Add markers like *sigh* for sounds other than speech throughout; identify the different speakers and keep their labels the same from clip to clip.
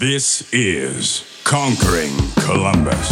Speaker 1: This is Conquering Columbus.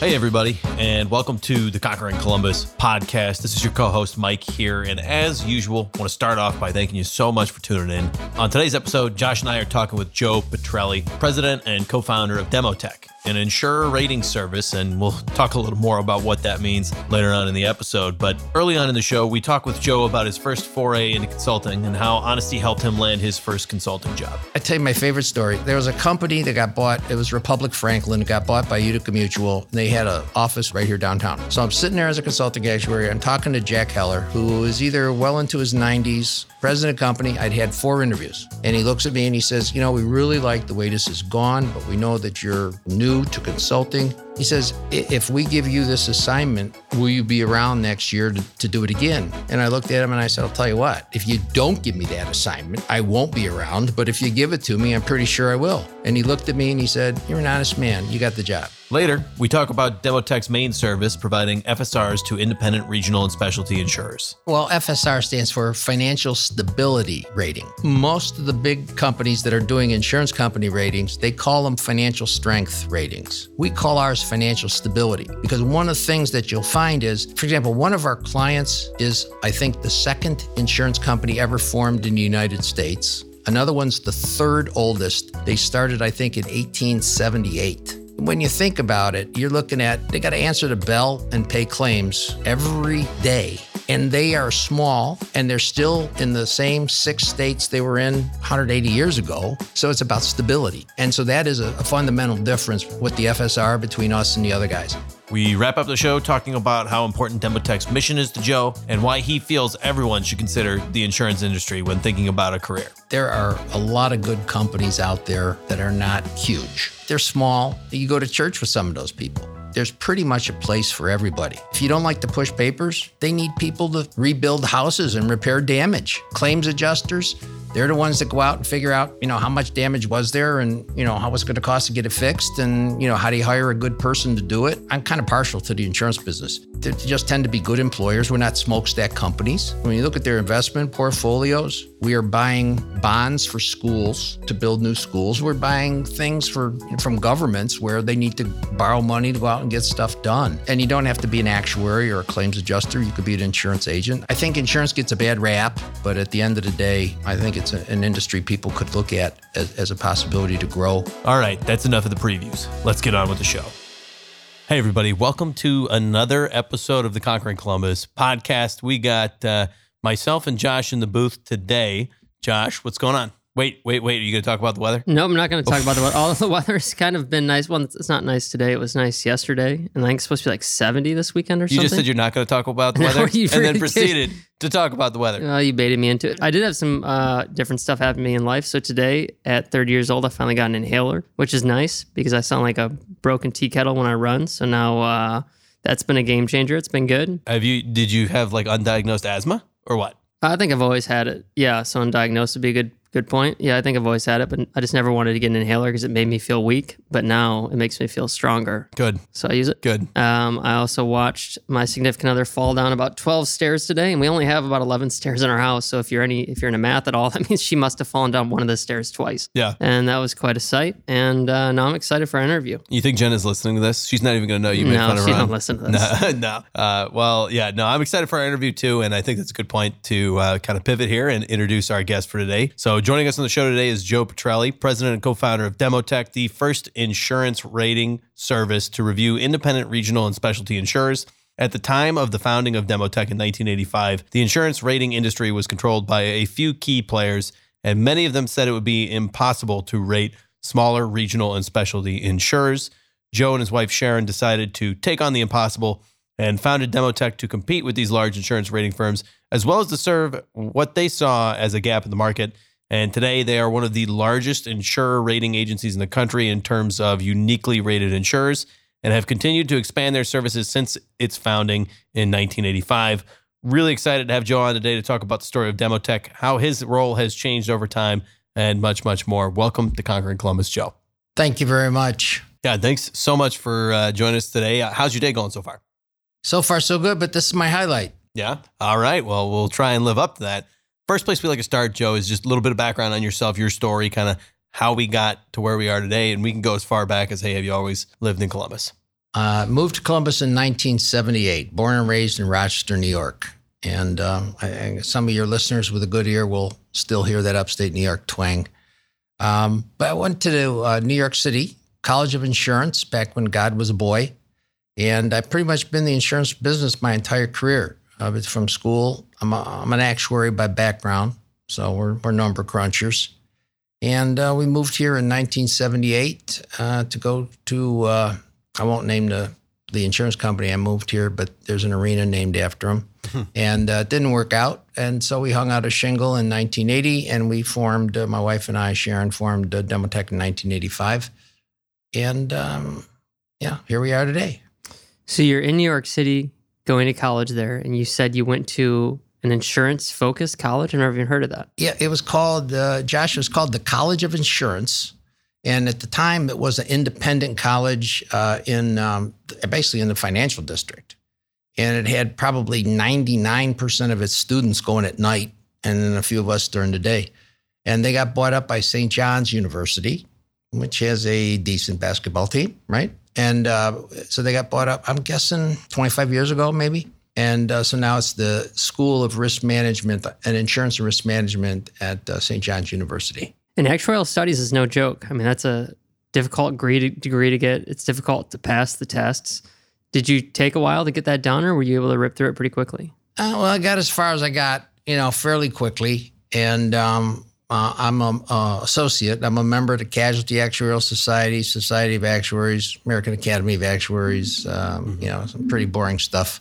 Speaker 2: Hey, everybody, and welcome to the Conquering Columbus podcast. This is your co host, Mike, here. And as usual, I want to start off by thanking you so much for tuning in. On today's episode, Josh and I are talking with Joe Petrelli, president and co founder of Demotech an insurer rating service, and we'll talk a little more about what that means later on in the episode. But early on in the show, we talk with Joe about his first foray into consulting and how honesty helped him land his first consulting job.
Speaker 3: I tell you my favorite story. There was a company that got bought. It was Republic Franklin. It got bought by Utica Mutual. They had an office right here downtown. So I'm sitting there as a consulting actuary. I'm talking to Jack Heller, who is either well into his 90s, president of company. I'd had four interviews. And he looks at me and he says, You know, we really like the way this has gone, but we know that you're new to consulting. He says, If we give you this assignment, will you be around next year to, to, do it again? And I looked at him and I said, I'll tell you what, if you don't give me that assignment, I won't be around. But if you give it to me, I'm pretty sure I will. And he looked at me and he said, You're an honest man. You got the job.
Speaker 2: Later, we talk about Demotech's main service providing FSRs to independent regional and specialty insurers.
Speaker 3: Well, FSR stands for Financial Stability Rating. Most of the big companies that are doing insurance company ratings, they call them financial strength ratings. We call ours financial stability because one of the things that you'll find is, for example, one of our clients is, I think, the second insurance company ever formed in the United States. Another one's the third oldest. They started, I think, in 1878. When you think about it, you're looking at they got to answer the bell and pay claims every day. And they are small and they're still in the same six states they were in 180 years ago. So it's about stability. And so that is a, a fundamental difference with the FSR between us and the other guys.
Speaker 2: We wrap up the show talking about how important Demotech's mission is to Joe and why he feels everyone should consider the insurance industry when thinking about a career.
Speaker 3: There are a lot of good companies out there that are not huge. They're small. You go to church with some of those people. There's pretty much a place for everybody. If you don't like to push papers, they need people to rebuild houses and repair damage. Claims adjusters, they're the ones that go out and figure out, you know, how much damage was there and, you know, how it's going to cost to get it fixed and, you know, how do you hire a good person to do it? I'm kind of partial to the insurance business. They just tend to be good employers. We're not smokestack companies. When you look at their investment portfolios, we are buying bonds for schools to build new schools. We're buying things for from governments where they need to borrow money to go out and get stuff done. And you don't have to be an actuary or a claims adjuster. You could be an insurance agent. I think insurance gets a bad rap, but at the end of the day, I think it's a, an industry people could look at as, as a possibility to grow.
Speaker 2: All right, that's enough of the previews. Let's get on with the show. Hey, everybody, welcome to another episode of the Conquering Columbus podcast. We got uh, myself and Josh in the booth today. Josh, what's going on? Wait, wait, wait. Are you going to talk about the weather?
Speaker 4: No, I'm not going to talk about the weather. All of the weather's kind of been nice. Well, it's not nice today. It was nice yesterday. And I think it's supposed to be like 70 this weekend or something.
Speaker 2: You just said you're not going to talk about the *laughs* weather no, and then proceeded to talk about the weather.
Speaker 4: Uh, you baited me into it. I did have some uh, different stuff happen to me in life. So today, at 30 years old, I finally got an inhaler, which is nice because I sound like a broken tea kettle when I run. So now uh, that's been a game changer. It's been good.
Speaker 2: Have you? Did you have like undiagnosed asthma or what?
Speaker 4: I think I've always had it. Yeah, so undiagnosed would be a good Good point. Yeah, I think I've always had it, but I just never wanted to get an inhaler because it made me feel weak. But now it makes me feel stronger.
Speaker 2: Good.
Speaker 4: So I use it.
Speaker 2: Good.
Speaker 4: Um, I also watched my significant other fall down about 12 stairs today, and we only have about 11 stairs in our house. So if you're any if you're into math at all, *laughs* that means she must have fallen down one of the stairs twice.
Speaker 2: Yeah.
Speaker 4: And that was quite a sight. And uh, now I'm excited for our interview.
Speaker 2: You think Jen is listening to this? She's not even going to know you made
Speaker 4: no,
Speaker 2: fun of her.
Speaker 4: No, she don't listen to this. *laughs*
Speaker 2: No. no. Uh, well, yeah. No, I'm excited for our interview too, and I think that's a good point to uh, kind of pivot here and introduce our guest for today. So joining us on the show today is Joe Petrelli, president and co founder of Demotech, the first insurance rating service to review independent regional and specialty insurers. At the time of the founding of Demotech in 1985, the insurance rating industry was controlled by a few key players, and many of them said it would be impossible to rate smaller regional and specialty insurers. Joe and his wife Sharon decided to take on the impossible and founded Demotech to compete with these large insurance rating firms, as well as to serve what they saw as a gap in the market and today they are one of the largest insurer rating agencies in the country in terms of uniquely rated insurers and have continued to expand their services since its founding in 1985. Really excited to have Joe on today to talk about the story of Demotech, how his role has changed over time, and much, much more. Welcome to Conquering Columbus, Joe.
Speaker 3: Thank you very much.
Speaker 2: Yeah, thanks so much for uh, joining us today. Uh, how's your day going so far?
Speaker 3: So far, so good, but this is my highlight.
Speaker 2: Yeah. All right. Well, we'll try and live up to that. First place we like to start, Joe, is just a little bit of background on yourself, your story, kind of how we got to where we are today, and we can go as far back as hey, have you always lived in Columbus?
Speaker 3: Uh, moved to Columbus in 1978. Born and raised in Rochester, New York. And um, I, some of your listeners with a good ear will still hear that upstate New York twang. Um, but I went to uh, New York City College of Insurance back when God was a boy. And I've pretty much been in the insurance business my entire career. Uh, from school, I'm, a, I'm an actuary by background, so we're, we're number crunchers. And uh, we moved here in 1978 uh, to go to, uh, I won't name the, the insurance company I moved here, but there's an arena named after him. and uh, it didn't work out. And so we hung out a shingle in 1980 and we formed, uh, my wife and I, Sharon, formed uh, Demotech in 1985. And um, yeah, here we are today.
Speaker 4: So you're in New York City going to college there, and you said you went to an insurance focused college. I've never even heard of that.
Speaker 3: Yeah, it was called, uh, Josh, it was called the College of Insurance. And at the time, it was an independent college uh, in um, basically in the financial district. And it had probably 99% of its students going at night, and then a few of us during the day. And they got bought up by St. John's University, which has a decent basketball team, right? And uh, so they got bought up, I'm guessing 25 years ago, maybe. And uh, so now it's the School of Risk Management and Insurance and Risk Management at uh, St. John's University.
Speaker 4: And actuarial studies is no joke. I mean, that's a difficult degree to, get. It's difficult to pass the tests. Did you take a while to get that done, or were you able to rip through it pretty quickly?
Speaker 3: Uh, well, I got as far as I got, you know, fairly quickly. And um, uh, I'm an uh, associate. I'm a member of the Casualty Actuarial Society, Society of Actuaries, American Academy of Actuaries. Um, mm-hmm. You know, some pretty boring stuff.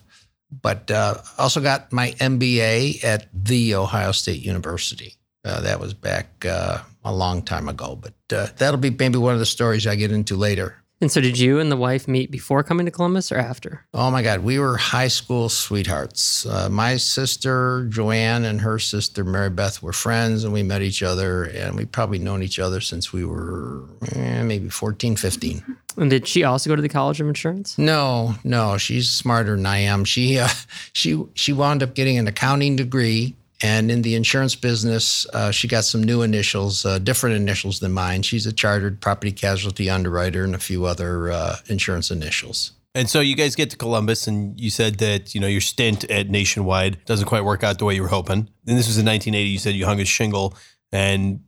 Speaker 3: But uh, also got my MBA at the Ohio State University. Uh, that was back uh, a long time ago, but uh, that'll be maybe one of the stories I get into later.
Speaker 4: And so, did you and the wife meet before coming to Columbus or after?
Speaker 3: Oh my God, we were high school sweethearts. Uh, my sister Joanne and her sister Mary Beth were friends, and we met each other, and we probably known each other since we were eh, maybe 14, 15.
Speaker 4: And did she also go to the College of Insurance?
Speaker 3: No, no, she's smarter than I am. She uh, she she wound up getting an accounting degree and in the insurance business, uh, she got some new initials, uh, different initials than mine. She's a chartered property casualty underwriter and a few other uh, insurance initials.
Speaker 2: And so you guys get to Columbus, and you said that you know your stint at Nationwide doesn't quite work out the way you were hoping. And this was in 1980. You said you hung a shingle, and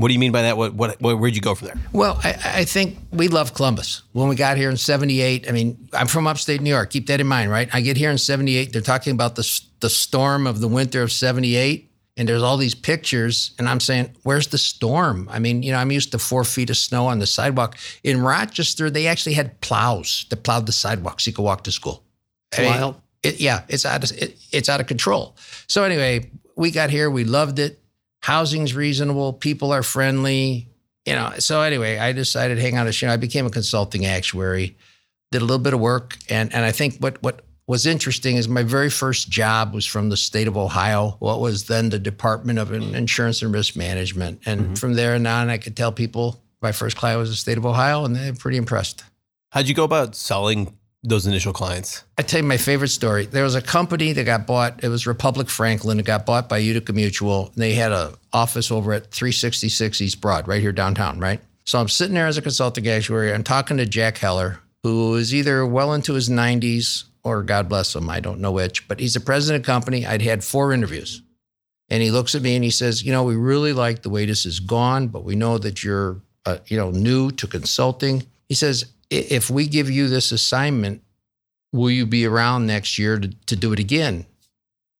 Speaker 2: what do you mean by that? What, what, where'd you go from there?
Speaker 3: Well, I, I, think we love Columbus. When we got here in 78, I mean, I'm from upstate New York. Keep that in mind, right? I get here in 78. They're talking about the, the storm of the winter of 78. And there's all these pictures. And I'm saying, where's the storm? I mean, you know, I'm used to four feet of snow on the sidewalk. In Rochester, they actually had plows that plowed the sidewalk so you could walk to school.
Speaker 4: I mean,
Speaker 3: it, yeah, it's out of, it, it's out of control. So anyway, we got here. We loved it housing's reasonable, people are friendly, you know. So anyway, I decided hang on a show. I became a consulting actuary, did a little bit of work, and and I think what what was interesting is my very first job was from the state of Ohio, what was then the Department of Insurance and Risk Management, and mm-hmm. from there on, I could tell people my first client was the state of Ohio, and they're pretty impressed.
Speaker 2: How'd you go about selling those initial clients?
Speaker 3: I tell you my favorite story. There was a company that got bought. It was Republic Franklin. It got bought by Utica Mutual. They had an office over at 366 East Broad, right here downtown, right? So I'm sitting there as a consulting actuary. I'm talking to Jack Heller, who is either well into his 90s or God bless him, I don't know which, but he's the president of the company. I'd had four interviews. And he looks at me and he says, "You know, we really like the way this has gone, but we know that you're, uh, you know, new to consulting." He says, if we give you this assignment, will you be around next year to, to do it again?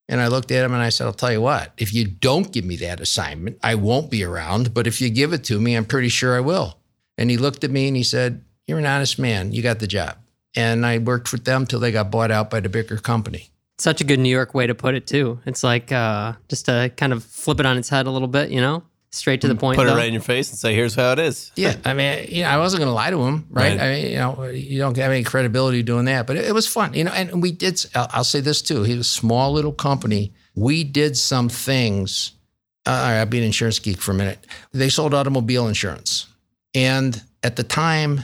Speaker 3: And I looked at him and I said, I'll tell you what, if you don't give me that assignment, I won't be around. But if you give it to me, I'm pretty sure I will. And he looked at me and he said, You're an honest man. You got the job. And I worked with them till they got bought out by the bigger company.
Speaker 4: Such a good New York way to put it, too. It's like uh, just to kind of flip it on its head a little bit, you know? Straight to the point.
Speaker 2: Put
Speaker 4: though.
Speaker 2: it right in your face and say, "Here's how it is."
Speaker 3: Yeah, I mean, you know, I wasn't going to lie to him, right? right? I mean, you know, you don't have any credibility doing that, but it, it was fun, you know. And we did. I'll, I'll, say this too: he was a small little company. We did some things. Uh, all right, I'll be an insurance geek for a minute. They sold automobile insurance, and at the time,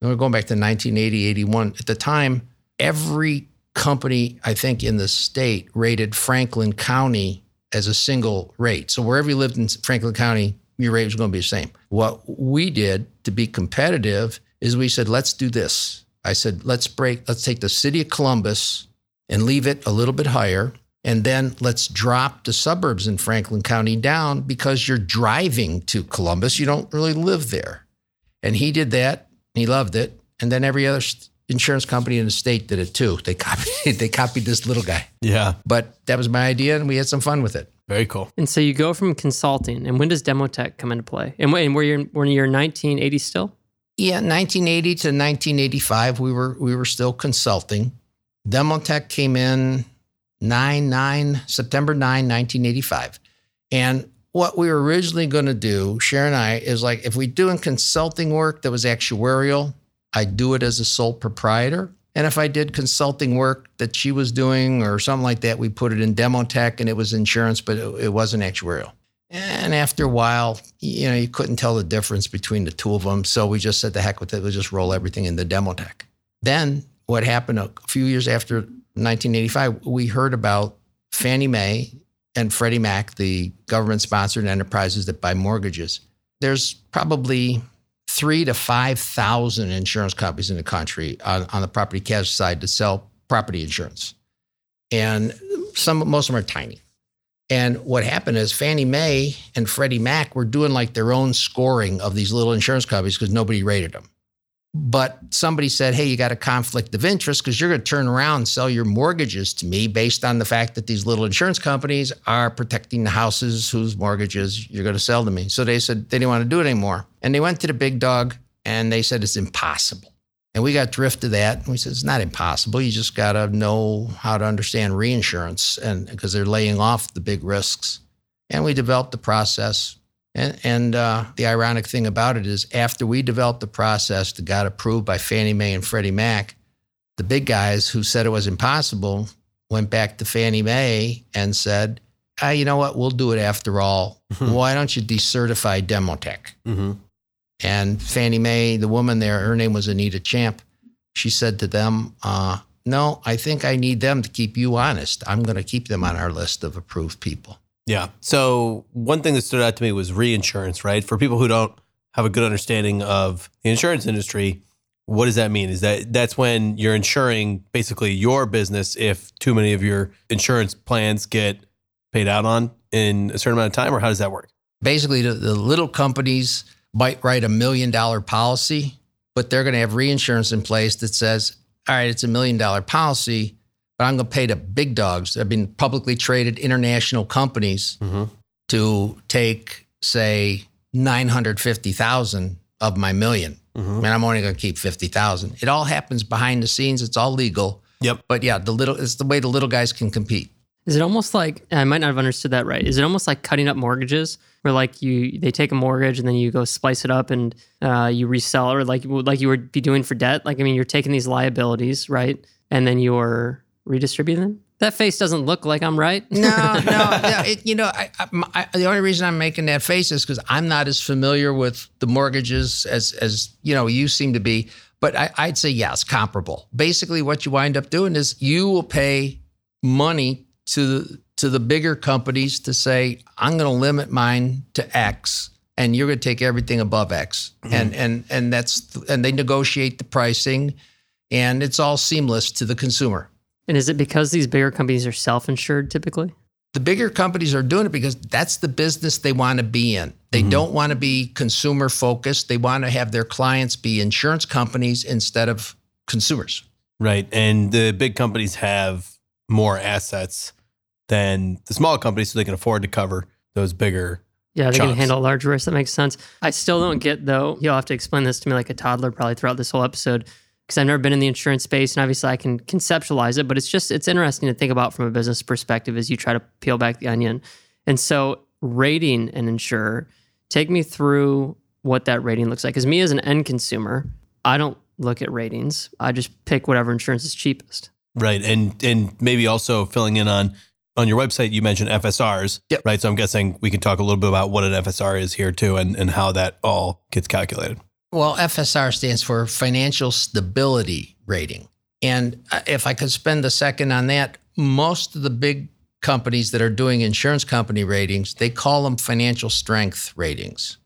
Speaker 3: we're going back to 1980, 81. At the time, every company I think in the state rated Franklin County as a single rate. So wherever you lived in Franklin County, your rate was going to be the same. What we did to be competitive is we said, let's do this. I said, let's break, let's take the city of Columbus and leave it a little bit higher. And then let's drop the suburbs in Franklin County down because you're driving to Columbus. You don't really live there. And he did that. He loved it. And then every other insurance company in the state did it too. They copied *laughs* they copied this little guy.
Speaker 2: Yeah.
Speaker 3: But that was my idea and we had some fun with it.
Speaker 2: Very cool.
Speaker 4: And so you go from consulting, and when does Demotech come into play? And when were you when you're 1980 still?
Speaker 3: Yeah, 1980 to 1985, we were we were still consulting. Demotech came in 9 9 September 9 1985. And what we were originally going to do, Sharon and I, is like if we doing consulting work that was actuarial, I'd do it as a sole proprietor. And if I did consulting work that she was doing or something like that, we put it in Demotech and it was insurance, but it, wasn't actuarial. And after a while, you know, you couldn't tell the difference between the two of them. So we just said, the heck with it, we'll just roll everything into Demotech. Then what happened a few years after 1985, we heard about Fannie Mae and Freddie Mac, the government sponsored enterprises that buy mortgages. There's probably three to 5,000 insurance companies in the country on, on the property casualty side to sell property insurance. And some, most of them are tiny. And what happened is Fannie Mae and Freddie Mac were doing like their own scoring of these little insurance companies because nobody rated them. But somebody said, hey, you got a conflict of interest because you're going to turn around and sell your mortgages to me based on the fact that these little insurance companies are protecting the houses whose mortgages you're going to sell to me. So they said they didn't want to do it anymore. And they went to the big dog and they said it's impossible. And we got drift to that. And we said, it's not impossible. You just got to know how to understand reinsurance and because they're laying off the big risks. And we developed the process. And, and uh, the ironic thing about it is, after we developed the process that got approved by Fannie Mae and Freddie Mac, the big guys who said it was impossible went back to Fannie Mae and said, ah, you know what? We'll do it after all. Why don't you decertify Demotech?
Speaker 2: Mm-hmm.
Speaker 3: And Fannie Mae, the woman there, her name was Anita Champ. She said to them, uh, No, I think I need them to keep you honest. I'm going to keep them on our list of approved people.
Speaker 2: Yeah. So one thing that stood out to me was reinsurance, right? For people who don't have a good understanding of the insurance industry, what does that mean? Is that that's when you're insuring basically your business if too many of your insurance plans get paid out on in a certain amount of time, or how does that work?
Speaker 3: Basically, the, the little companies might write a million dollar policy, but they're going to have reinsurance in place that says, all right, it's a million dollar policy, but I'm going to pay the big dogs. I've been publicly traded international companies
Speaker 2: Mm-hmm.
Speaker 3: to take, say, 950,000 of my 1000000
Speaker 2: Mhm.
Speaker 3: And I'm only going to keep 50,000. It all happens behind the scenes. It's all legal.
Speaker 2: Yep.
Speaker 3: But yeah, the little it's the way the little guys can compete.
Speaker 4: Is it almost like I might not have understood that right? Is it almost like cutting up mortgages, where like you they take a mortgage and then you go splice it up and uh, you resell, or like like you would be doing for debt? Like I mean, you're taking these liabilities, right, and then you're redistributing them. That face doesn't look like I'm right.
Speaker 3: No, no, *laughs* no. It, you know, I, I, I, the only reason I'm making that face is because I'm not as familiar with the mortgages as as you know you seem to be. But I, I'd say yes, comparable. Basically, what you wind up doing is you will pay money to the, to the bigger companies to say, I'm going to limit mine to X, and you're going to take everything above X, mm-hmm. and and and that's and they negotiate the pricing, and it's all seamless to the consumer.
Speaker 4: And is it because these bigger companies are self-insured typically?
Speaker 3: the bigger companies are doing it because that's the business they want to be in. They mm-hmm. don't want to be consumer focused. They want to have their clients be insurance companies instead of consumers.
Speaker 2: Right. And the big companies have more assets than the small companies, so they can afford to cover those bigger.
Speaker 4: Yeah, they can handle large risks. That makes sense. I still don't get though. You'll have to explain this to me like a toddler probably throughout this whole episode because I've never been in the insurance space and obviously I can conceptualize it, but it's just it's interesting to think about from a business perspective as you try to peel back the onion. And so rating an insurer, take me through what that rating looks like. Because me as an end consumer, I don't look at ratings. I just pick whatever insurance is cheapest.
Speaker 2: Right. And and maybe also filling in on on your website you mentioned FSRs.
Speaker 3: Yep.
Speaker 2: Right. So I'm guessing we can talk a little bit about what an FSR is here too and, and how that all gets calculated.
Speaker 3: Well, FSR stands for Financial Stability Rating. And uh, if I could spend a second on that, most of the big companies that are doing insurance company ratings, they call them financial strength ratings.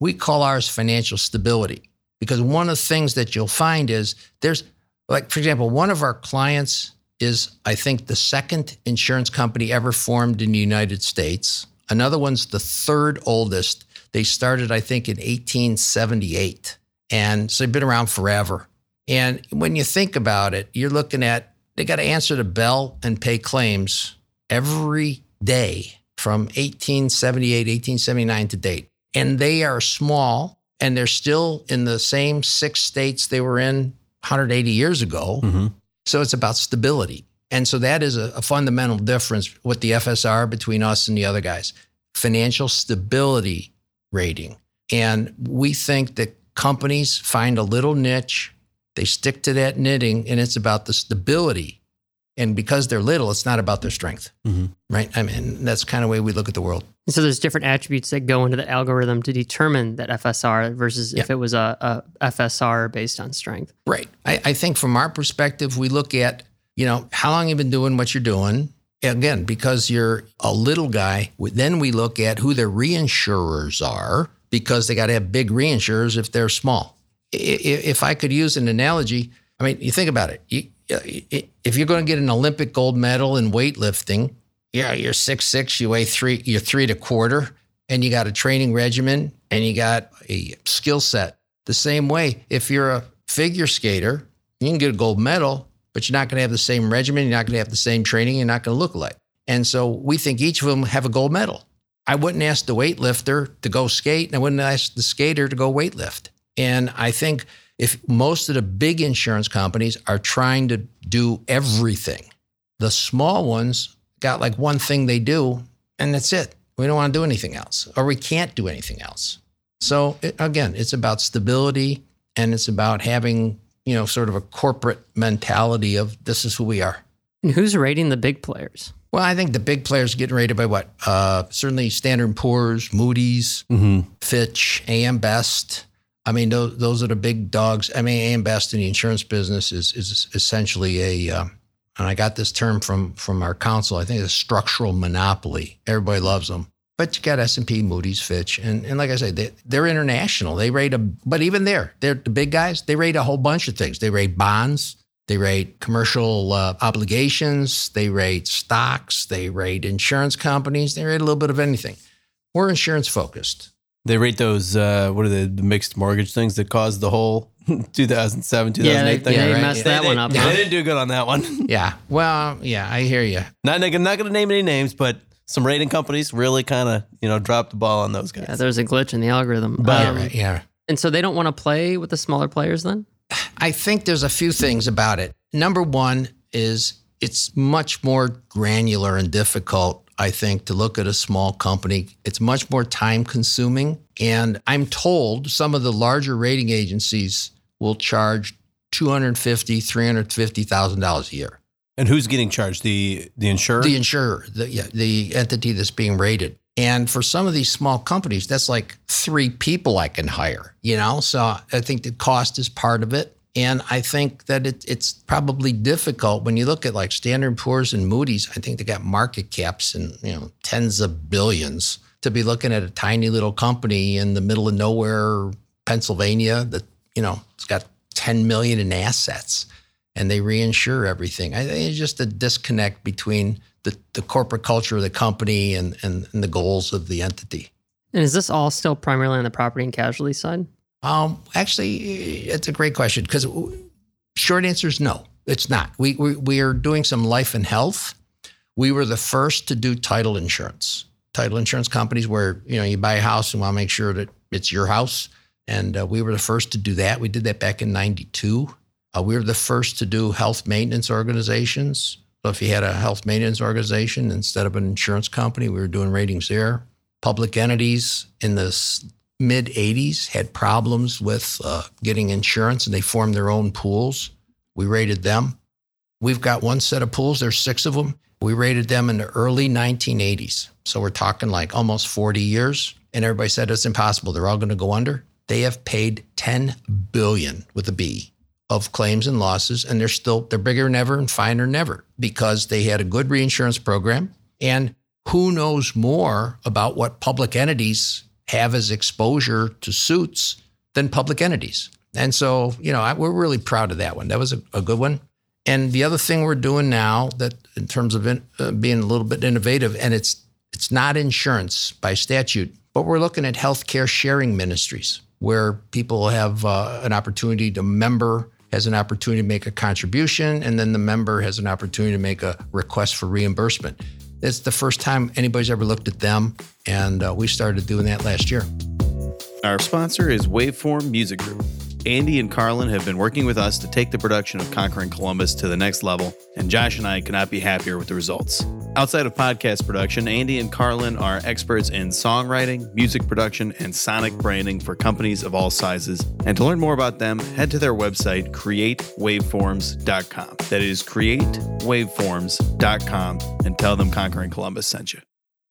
Speaker 3: We call ours financial stability because one of the things that you'll find is there's, like, for example, one of our clients is, I think, the second insurance company ever formed in the United States. Another one's the third oldest. They started, I think, in 1878. And so they've been around forever. And when you think about it, you're looking at they got to answer the bell and pay claims every day from 1878, 1879 to date. And they are small and they're still in the same six states they were in 180 years ago.
Speaker 2: Mm-hmm.
Speaker 3: So it's about stability. And so that is a, a, fundamental difference with the FSR between us and the other guys financial stability rating. And we think that companies find a little niche, they stick to that knitting, and it's about the stability. And because they're little, it's not about their strength,
Speaker 2: mm-hmm.
Speaker 3: right? I mean, that's kind of the way we look at the world.
Speaker 4: And so there's different attributes that go into the algorithm to determine that FSR versus yeah. if it was a, a, FSR based on strength.
Speaker 3: Right. I, I think from our perspective, we look at, you know, how long you've been doing what you're doing. Again, because you're a little guy, then we look at who their reinsurers are because they got to have big reinsurers if they're small. If I could use an analogy, I mean, you think about it. You, uh, if you're going to get an Olympic gold medal in weightlifting, yeah, you're six six, you weigh three, you're three to quarter, and you got a training regimen and you got a skill set. The same way, if you're a figure skater, you can get a gold medal, but you're not going to have the same regimen, you're not going to have the same training, you're not going to look alike. And so we think each of them have a gold medal. I wouldn't ask the weightlifter to go skate, and I wouldn't ask the skater to go weightlift. And I think if most of the big insurance companies are trying to do everything, the small ones got like one thing they do, and that's it. We don't want to do anything else, or we can't do anything else. So it, again, it's about stability, and it's about having you know sort of a corporate mentality of this is who we are.
Speaker 4: And who's rating the big players?
Speaker 3: Well, I think the big players are getting rated by what? Uh, certainly Standard & Poor's, Moody's,
Speaker 2: mm-hmm.
Speaker 3: Fitch, AM Best. I mean, those, those are the big dogs. I mean, AM Best in the insurance business is is essentially a, uh, and I got this term from from our counsel. I think it's a structural monopoly. Everybody loves them. But you got S and P, Moody's, Fitch, and and like I said, they, they're international. They rate a, but even there, they're the big guys. They rate a whole bunch of things. They rate bonds. They rate commercial uh, obligations, they rate stocks, they rate insurance companies, they rate a little bit of anything. We're insurance focused.
Speaker 2: They rate those, uh, what are the, the, mixed mortgage things that caused the whole *laughs* 2007, 2008
Speaker 4: yeah, they,
Speaker 2: thing?
Speaker 4: Yeah, they
Speaker 2: right?
Speaker 4: messed that
Speaker 2: they,
Speaker 4: one up.
Speaker 2: Yeah, they didn't do good on that one. *laughs*
Speaker 3: yeah. Well, yeah, I hear you.
Speaker 2: Not, I'm not going to name any names, but some rating companies really kind of, you know, dropped the ball on those guys.
Speaker 4: Yeah, there's a glitch in the algorithm.
Speaker 3: But, um, yeah, right, yeah.
Speaker 4: And so they don't want to play with the smaller players then?
Speaker 3: I think there's a few things about it. Number one is it's much more granular and difficult, I think, to look at a small company. It's much more time consuming. And I'm told some of the larger rating agencies will charge $250,000, $350,000 a year.
Speaker 2: And who's getting charged? The the insurer?
Speaker 3: The insurer, the, yeah, the entity that's being rated. And for some of these small companies, that's like three people I can hire, you know? So I think the cost is part of it. And I think that it, it's probably difficult when you look at like Standard Poor's and Moody's. I think they got market caps in you know tens of billions to be looking at a tiny little company in the middle of nowhere, Pennsylvania, that you know it's got 10 million in assets, and they reinsure everything. I think it's just a disconnect between the, the corporate culture of the company and, and, and the goals of the entity.
Speaker 4: And is this all still primarily on the property and casualty side?
Speaker 3: Um, actually, it's a great question because short answer is no, it's not. We, we, we are doing some life and health. We were the first to do title insurance. Title insurance companies where you know you buy a house and want to make sure that it's your house, and uh, we were the first to do that. We did that back in '92. Uh, we were the first to do health maintenance organizations. So if you had a health maintenance organization instead of an insurance company, we were doing ratings there. Public entities in the mid 80s had problems with uh, getting insurance and they formed their own pools. We rated them. We've got one set of pools, there's six of them. We rated them in the early 1980s. So we're talking like almost 40 years. And everybody said it's impossible. They're all going to go under. They have paid 10 billion with a B of claims and losses. And they're still, they're bigger than ever and finer than ever because they had a good reinsurance program And who knows more about what public entities have as exposure to suits than public entities? And so, you know, I, we're really proud of that one. That was a, a, good one. And the other thing we're doing now, that in terms of in, uh, being a little bit innovative, and it's it's not insurance by statute, but we're looking at healthcare sharing ministries where people have uh, an opportunity to member has an opportunity to make a contribution, and then the member has an opportunity to make a request for reimbursement. It's the first time anybody's ever looked at them, and uh, we started doing that last year.
Speaker 5: Our sponsor is Waveform Music Group. Andy and Carlin have been working with us to take the production of Conquering Columbus to the next level, and Josh and I cannot be happier with the results. Outside of podcast production, Andy and Carlin are experts in songwriting, music production, and sonic branding for companies of all sizes. And to learn more about them, head to their website, createwaveforms.com. That is createwaveforms.com, and tell them Conquering Columbus sent you.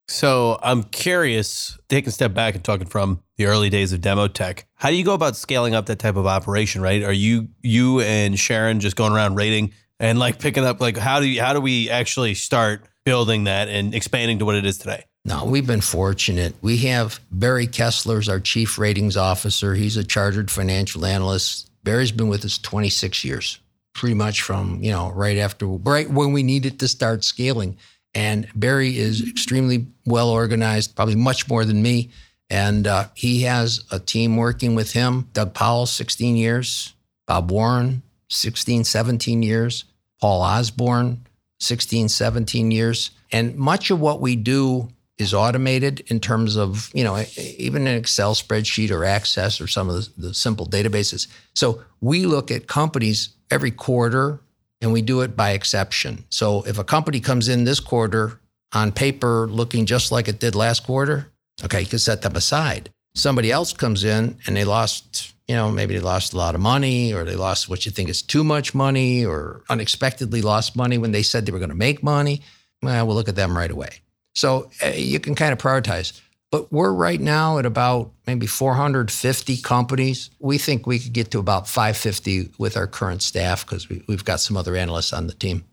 Speaker 2: So I'm curious, taking a step back and talking from the early days of Demotech, how do you go about scaling up that type of operation, right? Are you you and Sharon just going around rating and like picking up like how do you how do we actually start building that and expanding to what it is today?
Speaker 3: No, we've been fortunate. We have Barry Kessler's our chief ratings officer. He's a chartered financial analyst. Barry's been with us 26 years, pretty much from, you know, right after right when we needed to start scaling. And Barry is extremely well organized, probably much more than me. And uh, he has a team working with him. Doug Powell, 16 years. Bob Warren, 16, 17 years. Paul Osborne, 16, 17 years. And much of what we do is automated in terms of, you know, even an Excel spreadsheet or Access or some of the, the simple databases. So we look at companies every quarter and we do it by exception. So if a company comes in this quarter on paper looking just like it did last quarter, okay, you can set them aside. Somebody else comes in and they lost, you know, maybe they lost a lot of money or they lost what you think is too much money or unexpectedly lost money when they said they were going to make money. Well, we'll look at them right away. So uh, you can kind of prioritize. But we're right now at about maybe 450 companies. We think we could get to about 550 with our current staff because we, have got some other analysts on the team.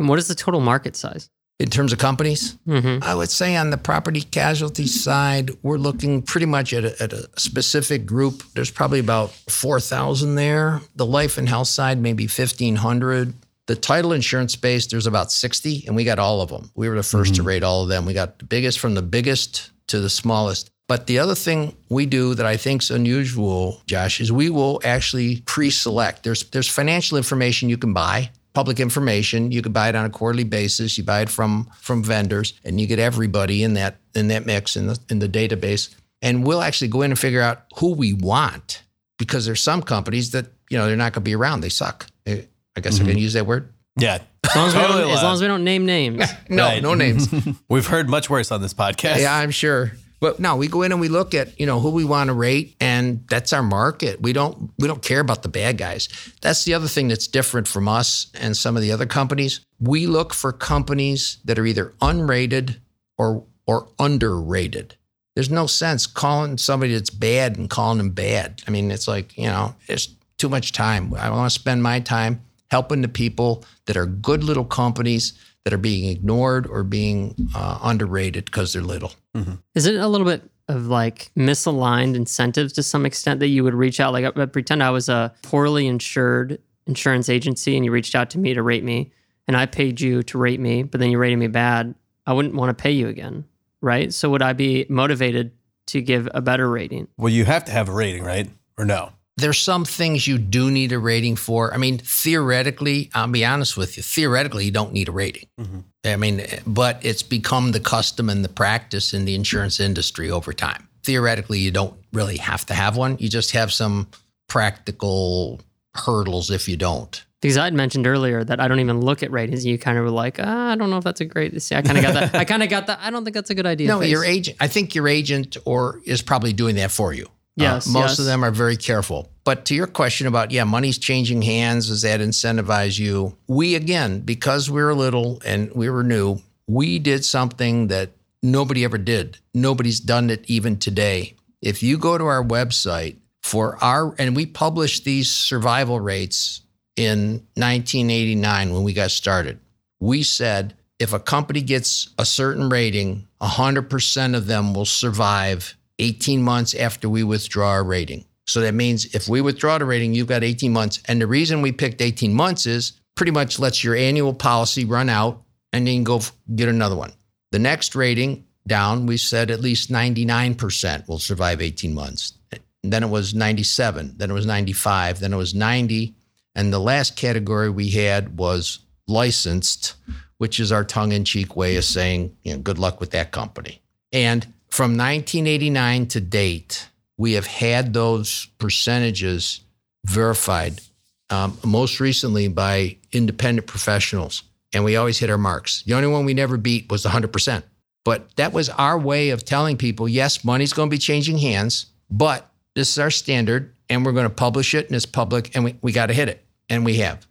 Speaker 4: And what is the total market size?
Speaker 3: In terms of companies, mm-hmm. I would say on the property casualty side, we're looking pretty much at a, at a specific group. There's probably about 4,000 there. The life and health side, maybe 1,500. The title insurance space, there's about 60, and we got all of them. We were the 1st mm-hmm. to rate all of them. We got the biggest from the biggest to the smallest. But the other thing we do that I think is unusual, Josh, is we will actually pre-select. There's there's financial information you can buy, public information. You could buy it on a quarterly basis. You buy it from from vendors, and you get everybody in that in that mix in the in the database. And we'll actually go in and figure out who we want because there's some companies that you know they're not going to be around. They suck. I guess mm-hmm. I can use that word.
Speaker 2: Yeah.
Speaker 4: As long as, totally as long as, we don't name names. *laughs*
Speaker 3: no, right. no names. *laughs*
Speaker 2: We've heard much worse on this podcast.
Speaker 3: Yeah, I'm sure. But no, we go in and we look at, you know, who we want to rate and that's our market. We don't we don't care about the bad guys. That's the other thing that's different from us and some of the other companies. We look for companies that are either unrated or or underrated. There's no sense calling somebody that's bad and calling them bad. I mean, it's like, you know, it's too much time. I want to spend my time helping the people that are good little companies that are being ignored or being uh, underrated because they're little.
Speaker 4: Mm-hmm. Is it a little bit of like misaligned incentives to some extent that you would reach out? Like, I pretend I was a poorly insured insurance agency and you reached out to me to rate me and I paid you to rate me, but then you rated me bad. I wouldn't want to pay you again, right? So, would I be motivated to give a better rating?
Speaker 2: Well, you have to have a rating, right? Or no?
Speaker 3: There's some things you do need a rating for. I mean, theoretically, I'll be honest with you, theoretically, you don't need a rating. Mm-hmm. I mean, but it's become the custom and the practice in the insurance industry over time. Theoretically, you don't really have to have one. You just have some practical hurdles if you don't.
Speaker 4: Because I'd mentioned earlier that I don't even look at ratings. You kind of were like, ah, I don't know if that's a great. See, I kind of got that. *laughs* I kind of got that. I don't think that's a good idea.
Speaker 3: No, face. your agent. I think your agent or is probably doing that for you.
Speaker 4: Yes,
Speaker 3: uh, most
Speaker 4: yes.
Speaker 3: of them are very careful. But to your question about, yeah, money's changing hands, does that incentivize you? We, again, because we were little and we were new, we did something that nobody ever did. Nobody's done it even today. If you go to our website for our, and we published these survival rates in 1989 when we got started, we said if a company gets a certain rating, 100% of them will survive 18 months after we withdraw our rating. So that means if we withdraw the rating, you've got 18 months. And the reason we picked 18 months is pretty much lets your annual policy run out and then go get another one. The next rating down, we said at least 99% will survive 18 months. Then it was 97, then it was 95, then it was 90. And the last category we had was licensed, which is our tongue in cheek way of saying, you know, good luck with that company. And from 1989 to date, we have had those percentages verified, um, most recently by independent professionals. And we always hit our marks. The only one we never beat was 100%. But that was our way of telling people yes, money's going to be changing hands, but this is our standard and we're going to publish it and it's public and we, we got to hit it. And we have.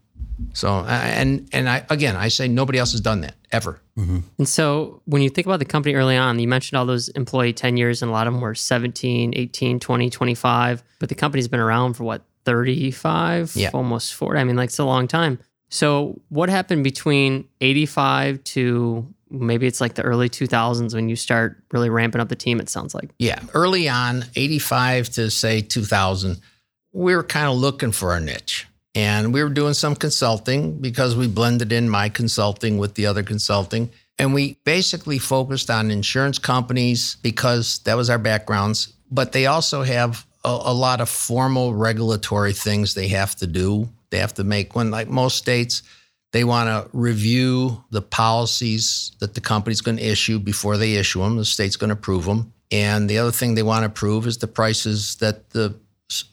Speaker 3: So, and, and I, again, I say nobody else has done that ever. Mm-hmm.
Speaker 4: And so when you think about the company early on, you mentioned all those employee tenures, and a lot of them were 17, 18, 20, 25. But the company's been around for what, 35?
Speaker 3: Yeah.
Speaker 4: Almost 40. I mean, like, it's a long time. So what happened between 85 to maybe it's like the early 2000s when you start really ramping up the team, it sounds like?
Speaker 3: Yeah. Early on, 85 to say 2000, we were kind of looking for our niche. And we were doing some consulting because we blended in my consulting with the other consulting. And we basically focused on insurance companies because that was our backgrounds. But they also have a, a lot of formal regulatory things they have to do. They have to make one, like most states, they want to review the policies that the company's going to issue before they issue them. The state's going to approve them. And the other thing they want to approve is the prices that the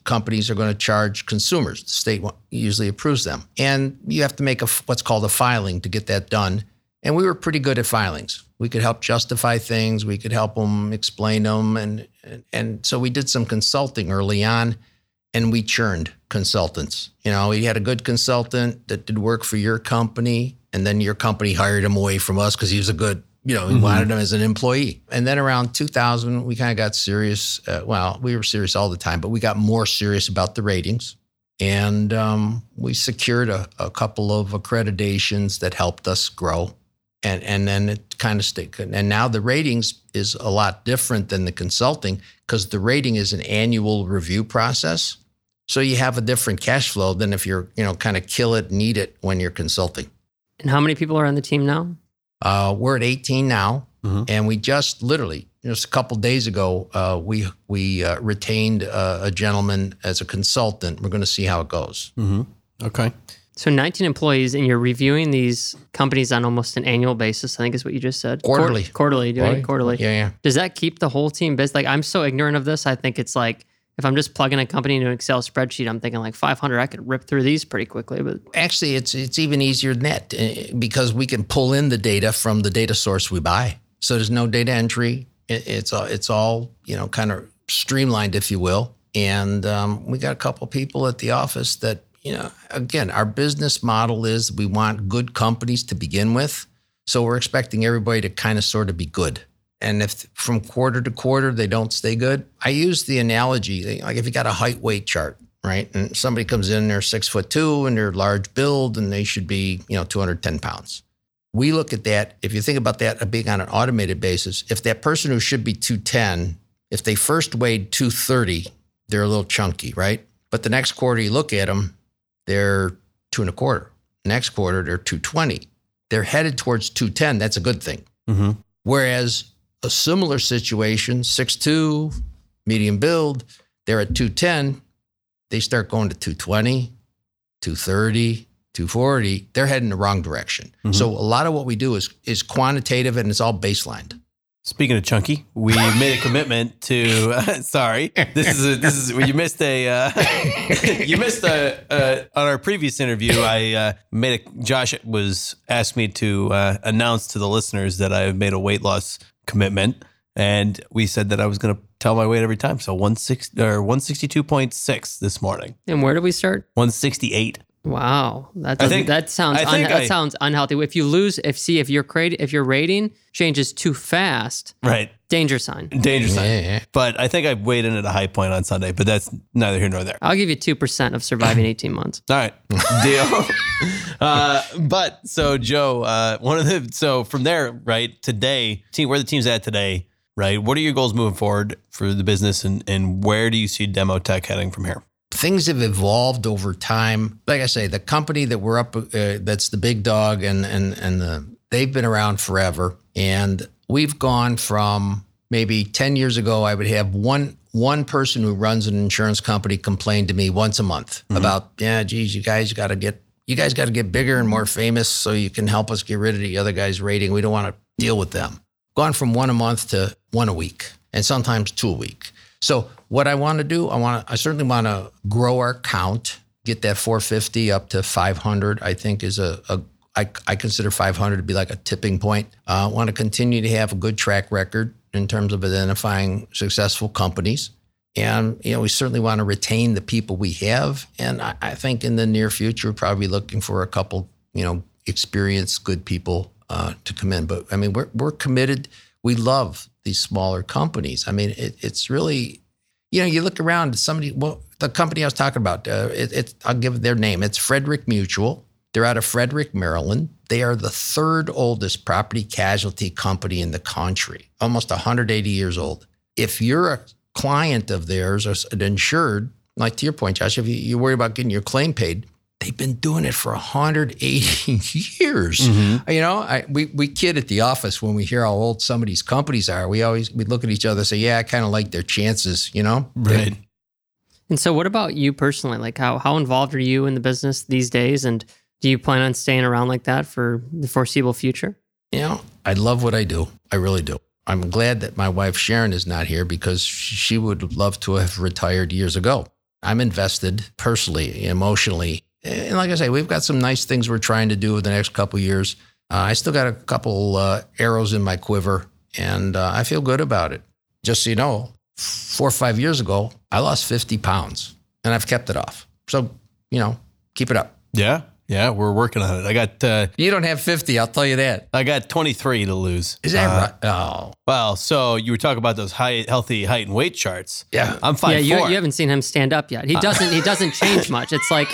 Speaker 3: companies are going to charge consumers. The state usually approves them. And you have to make a, what's called a filing to get that done. And we were pretty good at filings. We could help justify things. We could help them explain them. And, and, and so we did some consulting early on and we churned consultants. You know, we had a good consultant that did work for your company, and then your company hired him away from us because he was a good, you know, he wanted him as an employee. And then around 2000, we kind of got serious. Uh, well, we were serious all the time, but we got more serious about the ratings. And um, we secured a, a couple of accreditations that helped us grow. And, and then it kind of stayed. And now the ratings is a lot different than the consulting because the rating is an annual review process. So you have a different cash flow than if you're, you know, kind of kill it, need it when you're consulting.
Speaker 4: And how many people are on the team now?
Speaker 3: Uh, we're at 18 now,
Speaker 2: Mhm.
Speaker 3: and we just literally just a couple days ago uh, we we uh, retained uh, a gentleman as a consultant. We're going to see how it goes.
Speaker 2: Mm-hmm. Okay.
Speaker 4: So 19 employees, and you're reviewing these companies on almost an annual basis. I think is what you just said. Quar-
Speaker 3: Quarterly.
Speaker 4: quarterly, doing it quarterly.
Speaker 3: Yeah, yeah.
Speaker 4: Does that keep the whole team busy? Like I'm so ignorant of this. I think it's like if I'm just plugging a company into an Excel spreadsheet, I'm thinking like 500. I could rip through these pretty quickly. But
Speaker 3: Actually, it's it's even easier than that uh, because we can pull in the data from the data source we buy. So there's no data entry. It, it's all it's all you know kind of streamlined, if you will. And um, we got a couple people at the office that you know again our business model is we want good companies to begin with. So we're expecting everybody to kind of sort of be good. And if from quarter to quarter they don't stay good, I use the analogy like if you got a height weight chart, right? And somebody comes in, they're six foot two and they're large build and they should be, you know, 210 pounds. We look at that, if you think about that uh, being on an automated basis, if that person who should be 210, if they first weighed 230, they're a little chunky, right? But the next quarter you look at them, they're two and a quarter. Next quarter, they're 220. They're headed towards 210. That's a good thing.
Speaker 2: Mm-hmm.
Speaker 3: Whereas a similar situation, 6'2, medium build, they're at 210, they start going to 220, 230, 240. They're heading the wrong direction. So a lot of what we do is is quantitative and it's all baselined.
Speaker 2: Speaking of chunky, we *laughs* made a commitment to. *laughs* sorry, this is a, this is you missed a uh, *laughs* you missed a uh, on our previous interview. I uh, made a Josh was asked me to uh, announce to the listeners that I have made a weight loss commitment, and we said that I was going to tell my weight every time. So one six or one sixty two point six this morning,
Speaker 4: and where do we start?
Speaker 2: one sixty eight.
Speaker 4: Wow, that
Speaker 2: I
Speaker 4: doesn't,
Speaker 2: think-
Speaker 4: that sounds
Speaker 2: I
Speaker 4: un,
Speaker 2: think
Speaker 4: that
Speaker 2: I-
Speaker 4: sounds unhealthy. If you lose, if see if your crate, if your rating changes too fast,
Speaker 2: Right.
Speaker 4: danger sign.
Speaker 2: Danger sign.
Speaker 3: Yeah, yeah.
Speaker 2: But I think I weighed in at a high point on Sunday, but that's neither here nor there.
Speaker 4: I'll give you two percent of surviving *laughs* eighteen months.
Speaker 2: All right, *laughs* deal. *laughs* uh, but so Joe, uh, one of the so from there, right today, team where the team's at today, right? What are your goals moving forward for the business, and and where do you see Demotech heading from here?
Speaker 3: Things have evolved over time. Like I say, the company that we're up, uh, that's the big dog, and and and the they've been around forever, and we've gone from maybe ten years ago. I would have one one person who runs an insurance company complain to me once a month about, yeah, geez, you guys got to get. You guys got to get bigger and more famous so you can help us get rid of the other guy's rating. We don't want to deal with them. Gone from one a month to one a week, and sometimes two a week. So what I want to do, I want to, I certainly want to grow our count, get that 450 up to 500. I think is a, a I, I consider 500 to be like a tipping point. I uh, want to continue to have a good track record in terms of identifying successful companies. And, you know, we certainly want to retain the people we have. And I, I think in the near future, probably looking for a couple, you know, experienced, good people uh, to come in. But I mean, we're, we're committed. We love these smaller companies. I mean, it, it's really, you know, you look around, somebody, well, the company I was talking about, uh, it, it, I'll give their name. It's Frederick Mutual. They're out of Frederick, Maryland. They are the third oldest property casualty company in the country, almost 180 years old. If you're a client of theirs or an insured, like to your point, Josh, if you, you worry about getting your claim paid, they've been doing it for 180 *laughs* years. Mm-hmm. You know, I, we, we kid at the office when we hear how old some of these companies are. We always we look at each other and say, yeah, I kind of like their chances, you know?
Speaker 2: Right.
Speaker 4: And so, what about you personally? Like, how how involved are you in the business these days? And do you plan on staying around like that for the foreseeable future?
Speaker 3: You know, I love what I do. I really do. I'm glad that my wife Sharon is not here because she would love to have retired years ago. I'm invested personally, emotionally. And like I say, we've got some nice things we're trying to do in the next couple of years. Uh, I still got a couple uh, arrows in my quiver, and uh, I feel good about it. Just so you know, four or five years ago, I lost 50 pounds, and I've kept it off. So, you know, keep it up.
Speaker 2: Yeah, yeah, we're working on it. I got uh,
Speaker 3: You don't have 50, I'll tell you that.
Speaker 2: I got 23 to lose.
Speaker 3: Is that
Speaker 2: Uh,
Speaker 3: right? Oh,
Speaker 2: Well, so you were talking about those high, healthy height and weight charts.
Speaker 3: yeah.
Speaker 2: I'm five
Speaker 4: yeah, you,
Speaker 2: four.
Speaker 4: you haven't seen him stand up yet. He doesn't. he doesn't *laughs* change much. It's like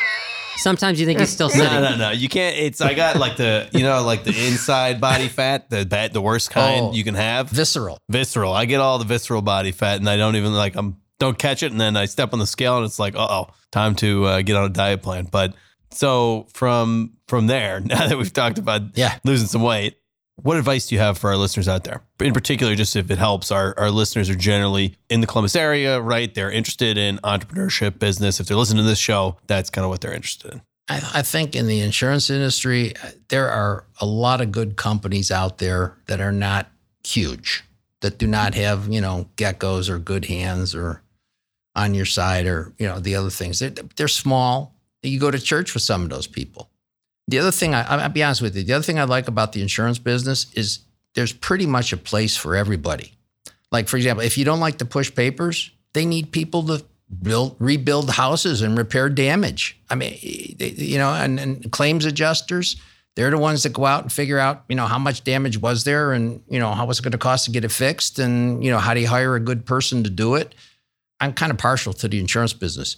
Speaker 4: sometimes you think he's still sitting.
Speaker 2: No, no, no. You can't. It's I got like the you know like the inside body fat, the bad, the worst kind
Speaker 3: Oh.
Speaker 2: you can have.
Speaker 3: Visceral.
Speaker 2: Visceral. I get all the visceral body fat, and I don't even like I'm don't catch it, and then I step on the scale, and it's like, uh oh, time to uh, get on a diet plan. But so from from there, *laughs* now that we've talked about
Speaker 3: Yeah.
Speaker 2: losing some weight, what advice do you have for our listeners out there? In particular, just if it helps, our, our listeners are generally in the Columbus area, right? They're interested in entrepreneurship, business. If they're listening to this show, that's kind of what they're interested in.
Speaker 3: I, I think in the insurance industry, there are a lot of good companies out there that are not huge, that do not have, you know, geckos or good hands or on your side or, you know, the other things. They're, they're small. You go to church with some of those people. The other thing, I, I'll be honest with you, the other thing I like about the insurance business is there's pretty much a place for everybody. Like, for example, if you don't like to push papers, they need people to build, rebuild houses and repair damage. I mean, you know, and, and claims adjusters, they're the ones that go out and figure out, you know, how much damage was there and, you know, how was it going to cost to get it fixed and, you know, how do you hire a good person to do it? I'm kind of partial to the insurance business.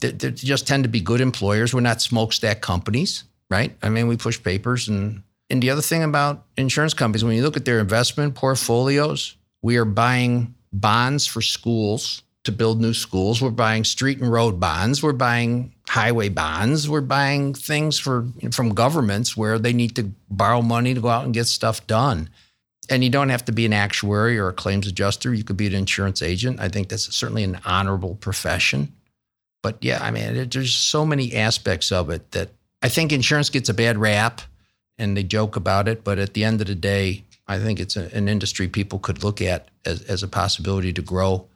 Speaker 3: They, they just tend to be good employers. We're not smokestack companies, right? I mean, we push papers and and the other thing about insurance companies, when you look at their investment portfolios, we are buying bonds for schools to build new schools. We're buying street and road bonds. We're buying highway bonds. We're buying things for from governments where they need to borrow money to go out and get stuff done. And you don't have to be an actuary or a claims adjuster. You could be an insurance agent. I think that's certainly an honorable profession. But yeah, I mean, it- there's so many aspects of it that I think insurance gets a bad rap and they joke about it. But at the end of the day, I think it's a, an industry people could look at as, as a possibility to grow.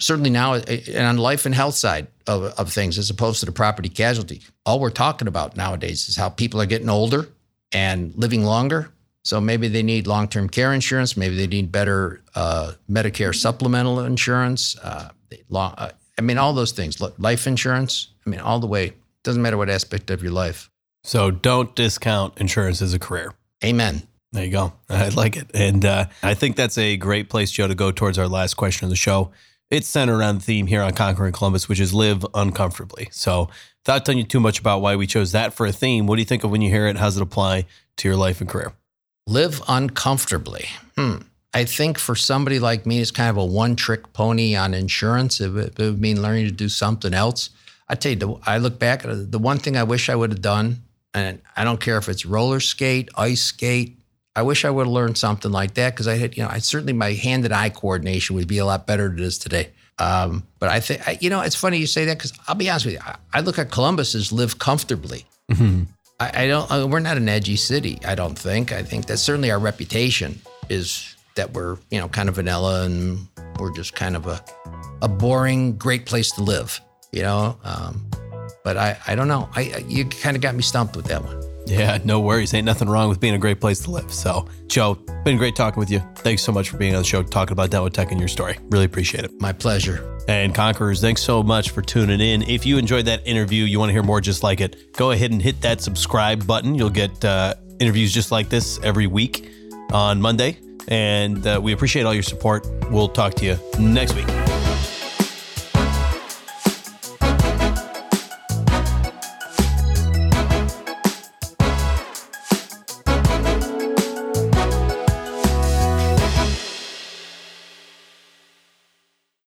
Speaker 3: Certainly now, eh, and on life and health side of, of things, as opposed to the property casualty, all we're talking about nowadays is how people are getting older and living longer. So maybe they need long term care insurance. Maybe they need better uh, Medicare supplemental insurance. Uh, long, uh, I mean, all those things, life insurance. I mean, all the way Doesn't matter what aspect of your life.
Speaker 2: So don't discount insurance as a career.
Speaker 3: Amen.
Speaker 2: There you go. *laughs* I like it. And uh, I think that's a great place, Joe, to go towards our last question of the show. It's centered around the theme here on Conquering Columbus, which is live uncomfortably. So, without telling you too much about why we chose that for a theme, what do you think of when you hear it? How does it apply to your life and career?
Speaker 3: Live uncomfortably. Hmm. I think for somebody like me, it's kind of a one trick pony on insurance. It would, it would mean learning to do something else. I tell you, the, I look back at the one thing I wish I would have done, and I don't care if it's roller skate, ice skate. I wish I would have learned something like that because I had, you know, I certainly my hand and eye coordination would be a lot better than it is today. Um, but I think, you know, it's funny you say that because I'll be honest with you. I, I, look at Columbus as live comfortably. Mm-hmm. I, I, don't. Uh, we're not an edgy city. I don't think. I think that certainly our reputation is that we're, you know, kind of vanilla and we're just kind of a, a boring, great place to live. You know. Um, but I, I don't know. I, you kind of got me stumped with that one.
Speaker 2: Yeah, no worries. Ain't nothing wrong with being a great place to live. So, Joe, been great talking with you. Thanks so much for being on the show, talking about Demotech and your story. Really appreciate it.
Speaker 3: My pleasure.
Speaker 2: And Conquerors, thanks so much for tuning in. If you enjoyed that interview, you want to hear more just like it, go ahead and hit that subscribe button. You'll get uh, interviews just like this every week on Monday. And uh, we appreciate all your support. We'll talk to you next week.